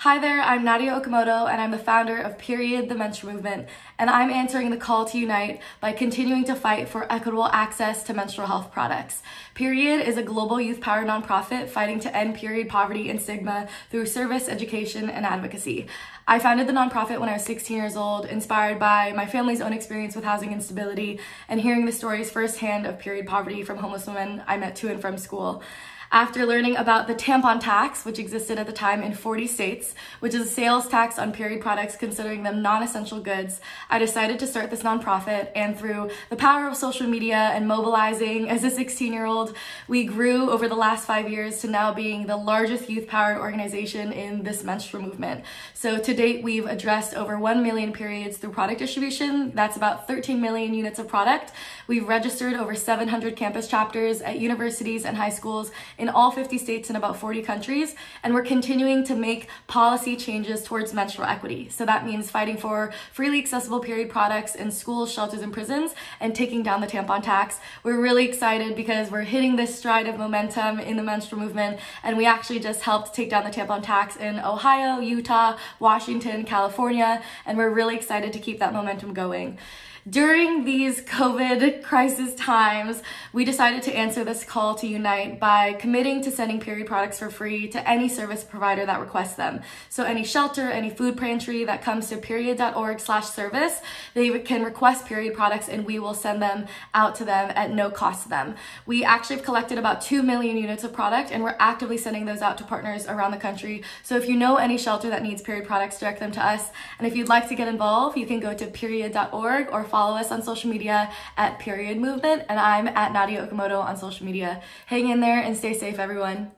Hi there, I'm Nadya Okamoto, and I'm the founder of Period, the Menstrual Movement, and I'm answering the call to unite by continuing to fight for equitable access to menstrual health products. Period is a global youth powered nonprofit fighting to end period poverty and stigma through service, education, and advocacy. I founded the nonprofit when I was 16 years old, inspired by my family's own experience with housing instability and hearing the stories firsthand of period poverty from homeless women I met to and from school after learning about the tampon tax, which existed at the time in 40 states, which is a sales tax on period products considering them non essential goods, I decided to start this nonprofit. And through the power of social media and mobilizing as a 16 year old, we grew over the last five years to now being the largest youth powered organization in this menstrual movement. So to date, we've addressed over 1 million periods through product distribution. That's about 13 million units of product. We've registered over 700 campus chapters at universities and high schools in all 50 states and about 40 countries, and we're continuing to make policy changes towards menstrual equity. So that means fighting for freely accessible period products in schools, shelters, and prisons, and taking down the tampon tax. We're really excited because we're hitting this stride of momentum in the menstrual movement, and we actually just helped take down the tampon tax in Ohio, Utah, Washington, California, and we're really excited to keep that momentum going. During these COVID crisis times, we decided to answer this call to unite by committing to sending period products for free to any service provider that requests them. So any shelter, any food pantry that comes to period.org slash service, they can request period products and we will send them out to them at no cost to them. We actually have collected about 2 million units of product and we're actively sending those out to partners around the country. So if you know any shelter that needs period products, direct them to us. And if you'd like to get involved, you can go to period.org or follow us on social media at Period Movement, and I'm at Nadya Okamoto on social media. Hang in there and safe, everyone.